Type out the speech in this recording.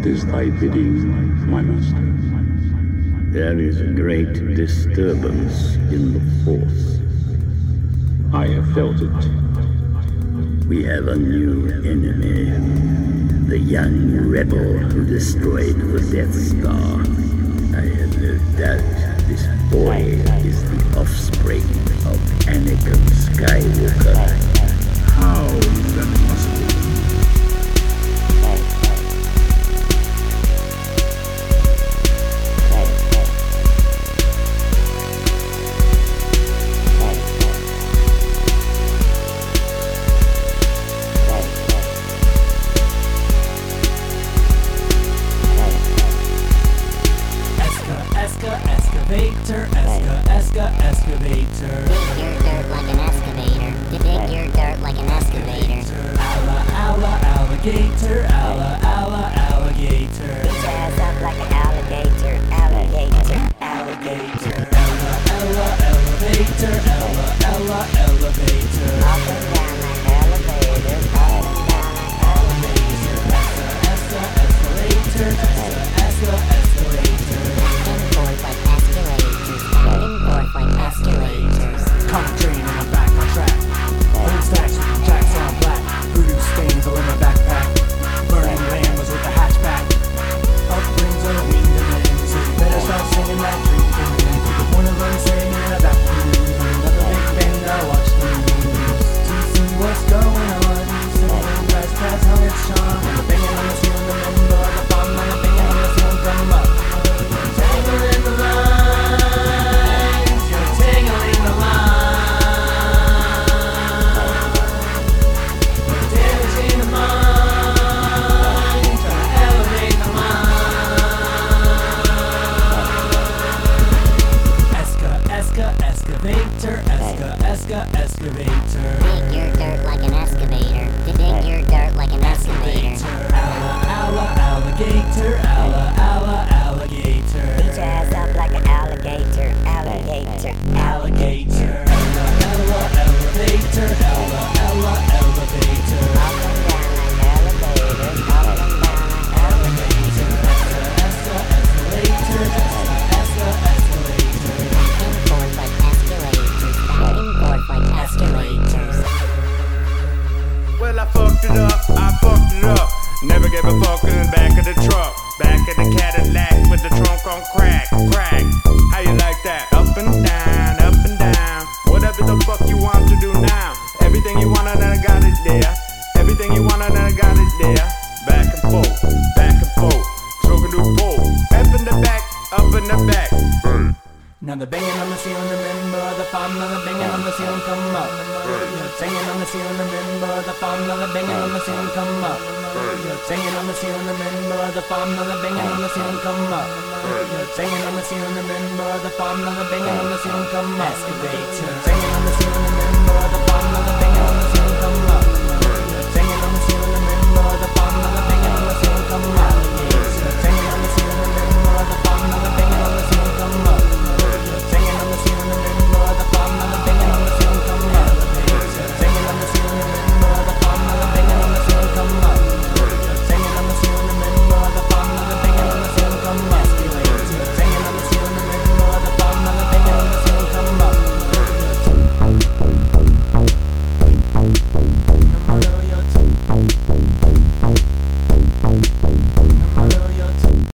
What is thy bidding, my master? There is a great disturbance in the Force. I have felt it. We have a new enemy. The young rebel who destroyed the Death Star. I have no doubt this boy is the offspring of Anakin Skywalker. Eska, Eska, excavator, Eska, Eska, excavator. Dig your dirt like an excavator. Dig your dirt like an excavator. Alla, alla, alligator, alla, alla, alligator. Eska, excavator. Dig your dirt like an excavator. Dig your dirt like an excavator. Alla, alla, alligator, alla, alla, alligator. Beat your ass up like an alligator. Alligator. Alligator. Ella, Never gave a fuck in back Now the banging on the ceiling, remember the the banging on the ceiling come up. You're singing on the ceiling, remember the the banging on the ceiling come up. Singing on the ceiling, remember the the banging on the ceiling come up. You're singing on the ceiling, remember the the banging on the ceiling come up. Singing on the